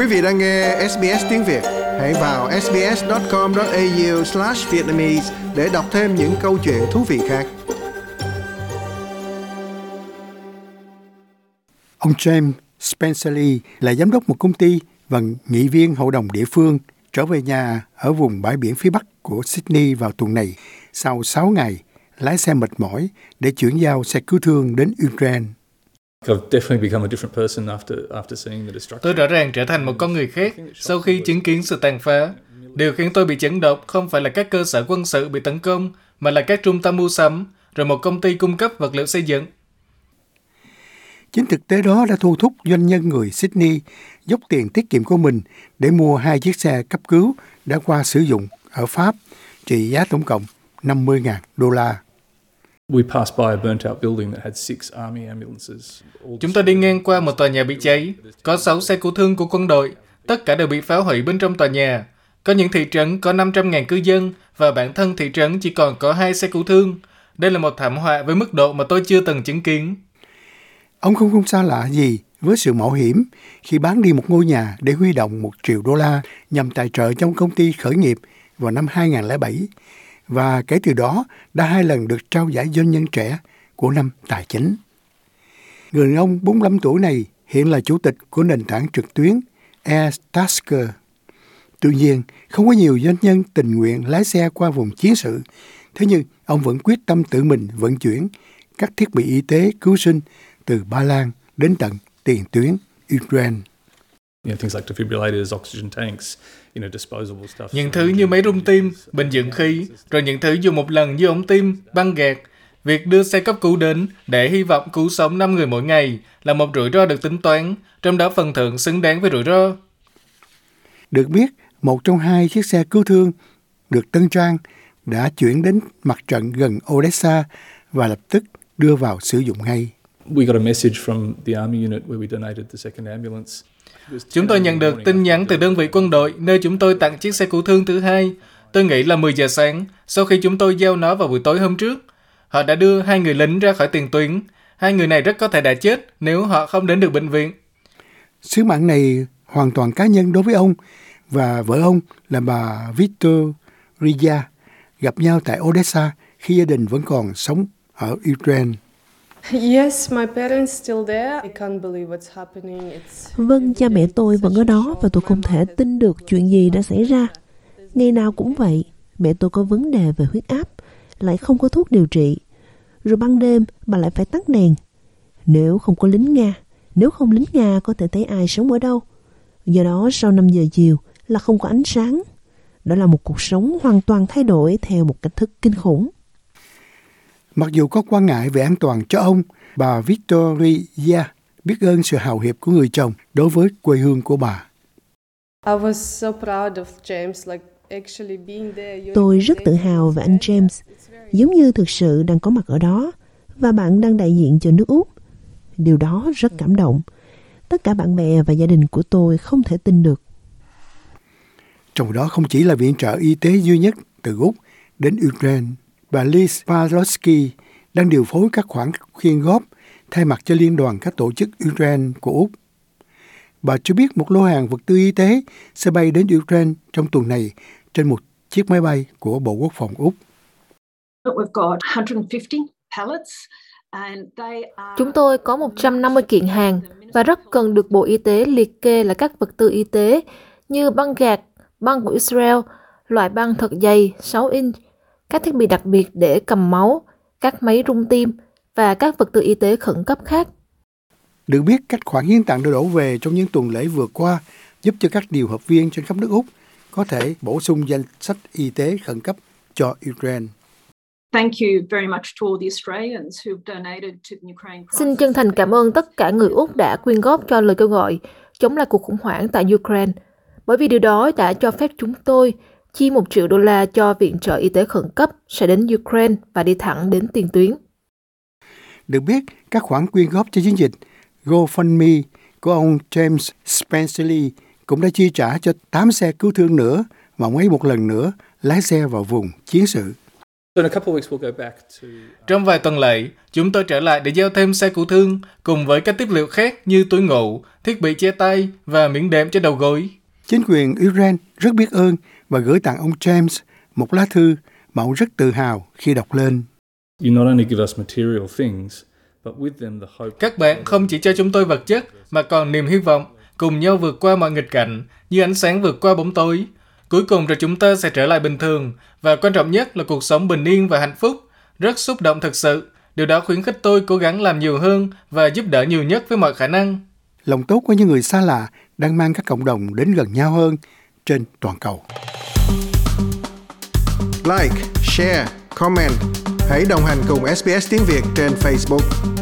Quý vị đang nghe SBS tiếng Việt, hãy vào sbs.com.au/vietnamese để đọc thêm những câu chuyện thú vị khác. Ông James Spencer Lee là giám đốc một công ty và nghị viên hội đồng địa phương trở về nhà ở vùng bãi biển phía bắc của Sydney vào tuần này sau 6 ngày lái xe mệt mỏi để chuyển giao xe cứu thương đến Ukraine. Tôi rõ ràng trở thành một con người khác sau khi chứng kiến sự tàn phá. Điều khiến tôi bị chấn động không phải là các cơ sở quân sự bị tấn công, mà là các trung tâm mua sắm, rồi một công ty cung cấp vật liệu xây dựng. Chính thực tế đó đã thu thúc doanh nhân người Sydney dốc tiền tiết kiệm của mình để mua hai chiếc xe cấp cứu đã qua sử dụng ở Pháp, trị giá tổng cộng 50.000 đô la. Chúng ta đi ngang qua một tòa nhà bị cháy, có 6 xe cứu thương của quân đội, tất cả đều bị phá hủy bên trong tòa nhà. Có những thị trấn có 500.000 cư dân và bản thân thị trấn chỉ còn có hai xe cứu thương. Đây là một thảm họa với mức độ mà tôi chưa từng chứng kiến. Ông không không xa lạ gì với sự mạo hiểm khi bán đi một ngôi nhà để huy động một triệu đô la nhằm tài trợ trong công ty khởi nghiệp vào năm 2007 và kể từ đó đã hai lần được trao giải doanh nhân trẻ của năm tài chính. Người đàn ông 45 tuổi này hiện là chủ tịch của nền tảng trực tuyến Airtasker. Tuy nhiên, không có nhiều doanh nhân tình nguyện lái xe qua vùng chiến sự. Thế nhưng, ông vẫn quyết tâm tự mình vận chuyển các thiết bị y tế cứu sinh từ Ba Lan đến tận tiền tuyến Ukraine. Những thứ như máy rung tim, bình dưỡng khí, rồi những thứ dùng một lần như ống tim, băng gạt. Việc đưa xe cấp cứu đến để hy vọng cứu sống 5 người mỗi ngày là một rủi ro được tính toán, trong đó phần thưởng xứng đáng với rủi ro. Được biết, một trong hai chiếc xe cứu thương được tân trang đã chuyển đến mặt trận gần Odessa và lập tức đưa vào sử dụng ngay. We got a message from the army unit where we donated the second ambulance. Chúng tôi nhận được tin nhắn từ đơn vị quân đội nơi chúng tôi tặng chiếc xe cứu thương thứ hai. Tôi nghĩ là 10 giờ sáng, sau khi chúng tôi giao nó vào buổi tối hôm trước. Họ đã đưa hai người lính ra khỏi tiền tuyến. Hai người này rất có thể đã chết nếu họ không đến được bệnh viện. Sứ mạng này hoàn toàn cá nhân đối với ông và vợ ông là bà Victoria gặp nhau tại Odessa khi gia đình vẫn còn sống ở Ukraine. Vâng, cha mẹ tôi vẫn ở đó và tôi không thể tin được chuyện gì đã xảy ra. Ngày nào cũng vậy, mẹ tôi có vấn đề về huyết áp, lại không có thuốc điều trị. Rồi ban đêm bà lại phải tắt đèn. Nếu không có lính Nga, nếu không lính Nga có thể thấy ai sống ở đâu. Do đó sau 5 giờ chiều là không có ánh sáng. Đó là một cuộc sống hoàn toàn thay đổi theo một cách thức kinh khủng. Mặc dù có quan ngại về an toàn cho ông, bà Victoria biết ơn sự hào hiệp của người chồng đối với quê hương của bà. Tôi rất tự hào về anh James, giống như thực sự đang có mặt ở đó và bạn đang đại diện cho nước Úc. Điều đó rất cảm động. Tất cả bạn bè và gia đình của tôi không thể tin được. Trong đó không chỉ là viện trợ y tế duy nhất từ Úc đến Ukraine bà Liz Palowski đang điều phối các khoản quyên góp thay mặt cho Liên đoàn các tổ chức Ukraine của Úc. Bà cho biết một lô hàng vật tư y tế sẽ bay đến Ukraine trong tuần này trên một chiếc máy bay của Bộ Quốc phòng Úc. Chúng tôi có 150 kiện hàng và rất cần được Bộ Y tế liệt kê là các vật tư y tế như băng gạc, băng của Israel, loại băng thật dày 6 inch, các thiết bị đặc biệt để cầm máu, các máy rung tim và các vật tư y tế khẩn cấp khác. Được biết, các khoản hiến tặng đã đổ về trong những tuần lễ vừa qua giúp cho các điều hợp viên trên khắp nước Úc có thể bổ sung danh sách y tế khẩn cấp cho Ukraine. Xin chân thành cảm ơn tất cả người Úc đã quyên góp cho lời kêu gọi chống lại cuộc khủng hoảng tại Ukraine, bởi vì điều đó đã cho phép chúng tôi chi một triệu đô la cho viện trợ y tế khẩn cấp sẽ đến Ukraine và đi thẳng đến tiền tuyến. Được biết, các khoản quyên góp cho chiến dịch GoFundMe của ông James Spenceley cũng đã chi trả cho 8 xe cứu thương nữa và mấy một lần nữa lái xe vào vùng chiến sự. Trong vài tuần lễ, chúng tôi trở lại để giao thêm xe cứu thương cùng với các tiếp liệu khác như túi ngủ, thiết bị che tay và miếng đệm trên đầu gối. Chính quyền Iran rất biết ơn và gửi tặng ông James một lá thư mà ông rất tự hào khi đọc lên. Các bạn không chỉ cho chúng tôi vật chất mà còn niềm hy vọng cùng nhau vượt qua mọi nghịch cảnh như ánh sáng vượt qua bóng tối. Cuối cùng rồi chúng ta sẽ trở lại bình thường và quan trọng nhất là cuộc sống bình yên và hạnh phúc. Rất xúc động thực sự. Điều đó khuyến khích tôi cố gắng làm nhiều hơn và giúp đỡ nhiều nhất với mọi khả năng. Lòng tốt của những người xa lạ đang mang các cộng đồng đến gần nhau hơn trên toàn cầu. Like, share, comment. Hãy đồng hành cùng SBS tiếng Việt trên Facebook.